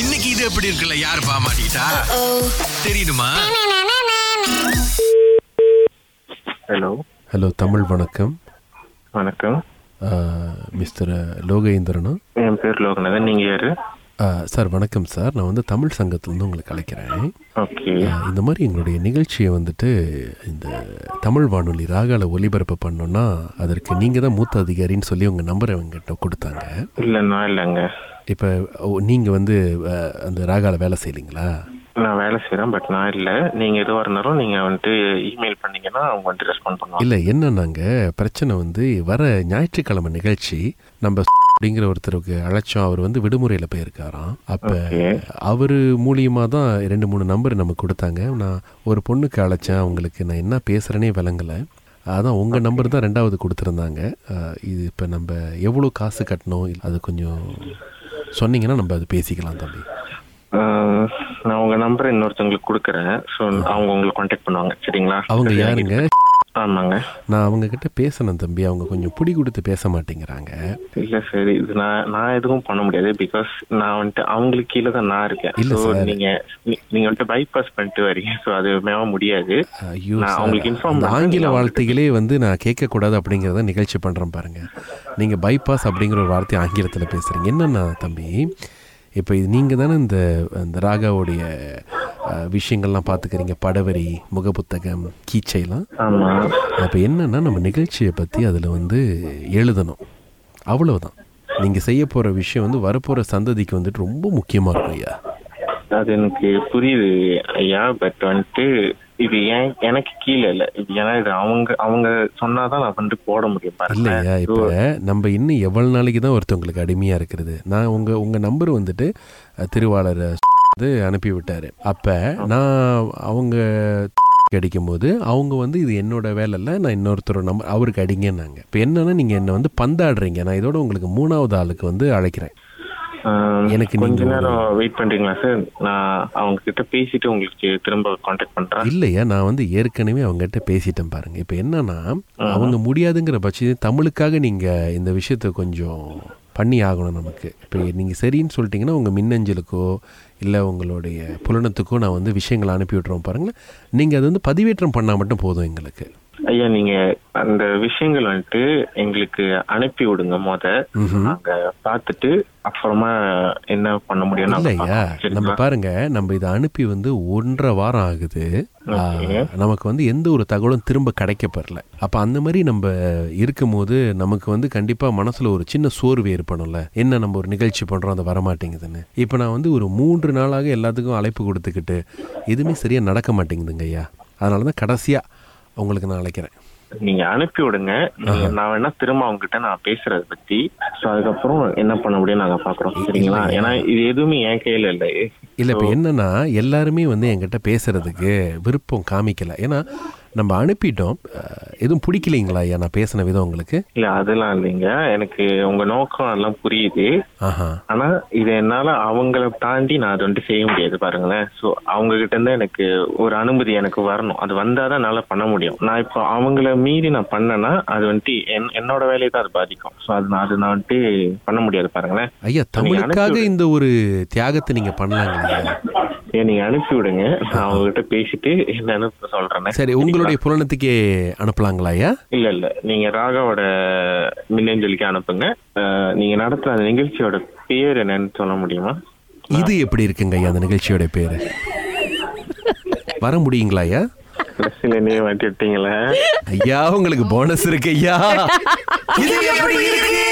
இன்னைக்கு இது எப்படி இருக்குல்ல? யார் பாமாட்டா தெரியுமா ஹலோ ஹலோ தமிழ் வணக்கம். வணக்கம். மிஸ்டர் லோகேந்திரனா? என் பேர் லோகநாதன். நீங்க யாரு? சார் வணக்கம் சார். நான் வந்து தமிழ் சங்கத்துலேருந்து உங்களுக்கு அழைக்கிறேன். இந்த மாதிரி எங்களுடைய நிகழ்ச்சியை வந்துட்டு இந்த தமிழ் வானொலி ராகால ஒலிபரப்பு பண்ணோன்னா அதற்கு நீங்கள் தான் மூத்த அதிகாரின்னு சொல்லி உங்கள் நம்பரை எங்கிட்ட கொடுத்தாங்க. இல்ல நான் இல்லைங்க. இப்போ நீங்கள் வந்து அந்த ராகால வேலை செய்யலீங்களா? நான் வேலை செய்றேன் பட் நான் இல்ல. நீங்க எதுவாக இருந்தாலும் நீங்க வந்துட்டு இமெயில் பண்ணீங்கன்னா அவங்க வந்துட்டு ரெஸ்பாண்ட் பண்ணுவாங்க. இல்லை என்னன்னாங்க பிரச்சனை வந்து வர ஞாயிற்றுக்கிழமை நிகழ்ச்சி நம்ம அப்படிங்கிற ஒருத்தருக்கு அழைச்சோம் அவர் வந்து விடுமுறையில் போயிருக்காராம். அப்போ அவர் மூலியமாக தான் ரெண்டு மூணு நம்பர் நமக்கு கொடுத்தாங்க. நான் ஒரு பொண்ணுக்கு அழைச்சேன் அவங்களுக்கு நான் என்ன பேசுகிறேனே விளங்கலை. அதான் உங்கள் நம்பர் தான் ரெண்டாவது கொடுத்துருந்தாங்க. இது இப்போ நம்ம எவ்வளோ காசு கட்டணும் அது கொஞ்சம் சொன்னீங்கன்னா நம்ம அது பேசிக்கலாம் தம்பி. நான் உங்க நம்பர் இன்னொருத்தவங்களுக்கு கொடுக்குறேன். ஸோ அவங்க உங்களுக்கு காண்டாக்ட் பண்ணுவாங்க. சரிங்களா? அவங்க யாருங்க? ஆமாங்க. நான் அவங்க கிட்ட பேசினேன் தம்பி. அவங்க கொஞ்சம் புடி கொடுத்து பேச மாட்டேங்கிறாங்க. இல்ல சரி இது நான் நான் எதுவும் பண்ண முடியாது. பிகாஸ் நான் வந்துட்டு அவங்களுக்கு கீழே தான் நான் இருக்கேன். இல்ல ஸோ. நீங்க நீங்க வந்துட்டு பைபாஸ் பண்ணிட்டு வரீங்க. ஸோ அது மேவ முடியாது. ஐயோ நான் அவங்களுக்கு பண்ணேன். ஆங்கில நீங்க வார்த்தைகளே வந்து நான் கேட்கக்கூடாது அப்படிங்கிறத நிகழ்ச்சி பண்ணுறேன் பாருங்க. நீங்கள் பைபாஸ் அப்படிங்கிற ஒரு வார்த்தை ஆங்கிலத்தில் பேசுகிறீங்க என்னன்னா தம்பி இப்போ இது நீங்கள் தானே இந்த இந்த ராகாவுடைய விஷயங்கள்லாம் பார்த்துக்கிறீங்க. படவரி முகப்புத்தகம் கீச்சைலாம். ஆமா. அப்போ என்னன்னா நம்ம நிகழ்ச்சியை பற்றி அதில் வந்து எழுதணும். அவ்வளவுதான். நீங்கள் செய்ய போகிற விஷயம் வந்து வரப்போகிற சந்ததிக்கு வந்துட்டு ரொம்ப முக்கியமாக இருக்கும் ஐயா. அது எனக்கு புரியுது ஐயா பட் வந்துட்டு இது ஏன் எனக்கு கீழே இல்ல. இது ஏன்னா இது அவங்க அவங்க சொன்னாதான் நான் வந்துட்டு போட முடியும். இல்லையா இப்போ நம்ம இன்னும் எவ்வளவு நாளைக்கு தான் ஒருத்தவங்களுக்கு அடிமையா இருக்கிறது? நான் உங்க உங்க நம்பர் வந்துட்டு திருவாளர் வந்து அனுப்பி விட்டாரு அப்ப நான் அவங்க அடிக்கும் போது அவங்க வந்து இது என்னோட வேலை இல்லை நான் இன்னொருத்தரோட நம்பர் அவருக்கு அடிங்கன்னாங்க. இப்போ என்னன்னா நீங்க என்ன வந்து பந்தாடுறீங்க. நான் இதோட உங்களுக்கு மூணாவது ஆளுக்கு வந்து அழைக்கிறேன். எனக்கு கொஞ்ச நேரம் வெயிட் பண்றீங்களா சார் நான் அவங்க கிட்ட பேசிட்டு உங்களுக்கு திரும்ப காண்டாக்ட் பண்றேன். இல்லையா நான் வந்து ஏற்கனவே அவங்ககிட்ட பேசிட்டேன் பாருங்க. இப்போ என்னன்னா அவங்க முடியாதுங்கிற பட்சம் தமிழுக்காக நீங்க இந்த விஷயத்தை கொஞ்சம் பண்ணி ஆகணும் நமக்கு. இப்போ நீங்கள் சரின்னு சொல்லிட்டீங்கன்னா உங்கள் மின்னஞ்சலுக்கோ இல்லை உங்களுடைய புலனத்துக்கோ நான் வந்து விஷயங்களை அனுப்பி விட்றோம் பாருங்களேன். நீங்கள் அது வந்து பதிவேற்றம் பண்ணால் மட்டும் போதும் எங்களுக்கு. ஐயா நீங்க அந்த விஷயங்கள் வந்துட்டு எங்களுக்கு அனுப்பி விடுங்க முத. நாங்க பார்த்துட்டு அப்புறமா என்ன பண்ண முடியும் இல்லையா நம்ம பாருங்க நம்ம இதை அனுப்பி வந்து ஒன்றரை வாரம் ஆகுது. நமக்கு வந்து எந்த ஒரு தகவலும் திரும்ப கிடைக்கப்பெறல அப்ப அந்த மாதிரி நம்ம இருக்கும்போது நமக்கு வந்து கண்டிப்பா மனசுல ஒரு சின்ன சோர்வு ஏற்படும்ல. என்ன நம்ம ஒரு நிகழ்ச்சி பண்றோம் அது வரமாட்டேங்குதுன்னு. இப்போ நான் வந்து ஒரு மூன்று நாளாக எல்லாத்துக்கும் அழைப்பு கொடுத்துக்கிட்டு எதுவுமே சரியா நடக்க மாட்டேங்குதுங்க ஐயா. அதனால தான் கடைசியா உங்களுக்கு நான் அழைக்கிறேன். நீங்க அனுப்பி விடுங்க. நான் வேணா திரும்ப அவங்க கிட்ட நான் பேசுறத பத்தி சோ அதுக்கப்புறம் என்ன பண்ண முடியும் நாங்க பாக்குறோம். சரிங்களா? ஏன்னா இது எதுவுமே என் கையில இல்ல. இல்லை இப்போ என்னன்னா எல்லாருமே வந்து என்கிட்ட பேசுறதுக்கு விருப்பம் காமிக்கல. ஏன்னா நம்ம அனுப்பிட்டோம். எதுவும் பிடிக்கலைங்களா ஐயா? நான் பேசின விதம் உங்களுக்கு. இல்ல அதெல்லாம் இல்லைங்க. எனக்கு உங்க நோக்கம் அதெல்லாம் புரியுது. ஆனா இது என்னால அவங்கள தாண்டி நான் அது வந்துட்டு செய்ய முடியாது பாருங்களேன். சோ அவங்க கிட்ட இருந்து எனக்கு ஒரு அனுமதி எனக்கு வரணும். அது வந்தாதான் என்னால பண்ண முடியும். நான் இப்போ அவங்கள மீறி நான் பண்ணேன்னா அது வந்துட்டு என்- என்னோட வேலையை தான் அது பாதிக்கும். சோ அது நான் அது நான் வந்துட்டு பண்ண முடியாது பாருங்களேன். ஐயா தமிழுக்காக இந்த ஒரு தியாகத்தை நீங்க பண்ணலாங்க நீங்க அனுப்பி விடுங்க. நான் அவங்க கிட்ட பேசிட்டு என்னன்னு சொல்றேன். சரி உங்களுடைய புலனத்துக்கே அனுப்பலாங்களா ஐயா? இல்ல இல்ல. நீங்க ராகாவோட மின்னஞ்சலுக்கு அனுப்புங்க. நீங்க நடத்துற அந்த நிகழ்ச்சியோட பேர் என்னன்னு சொல்ல முடியுமா? இது எப்படி இருக்குங்க ஐயா அந்த நிகழ்ச்சியோட பேரு? வர முடியுங்களா ஐயா? ஐயா உங்களுக்கு போனஸ் இருக்கு ஐயா. இது எப்படி இருக்கு?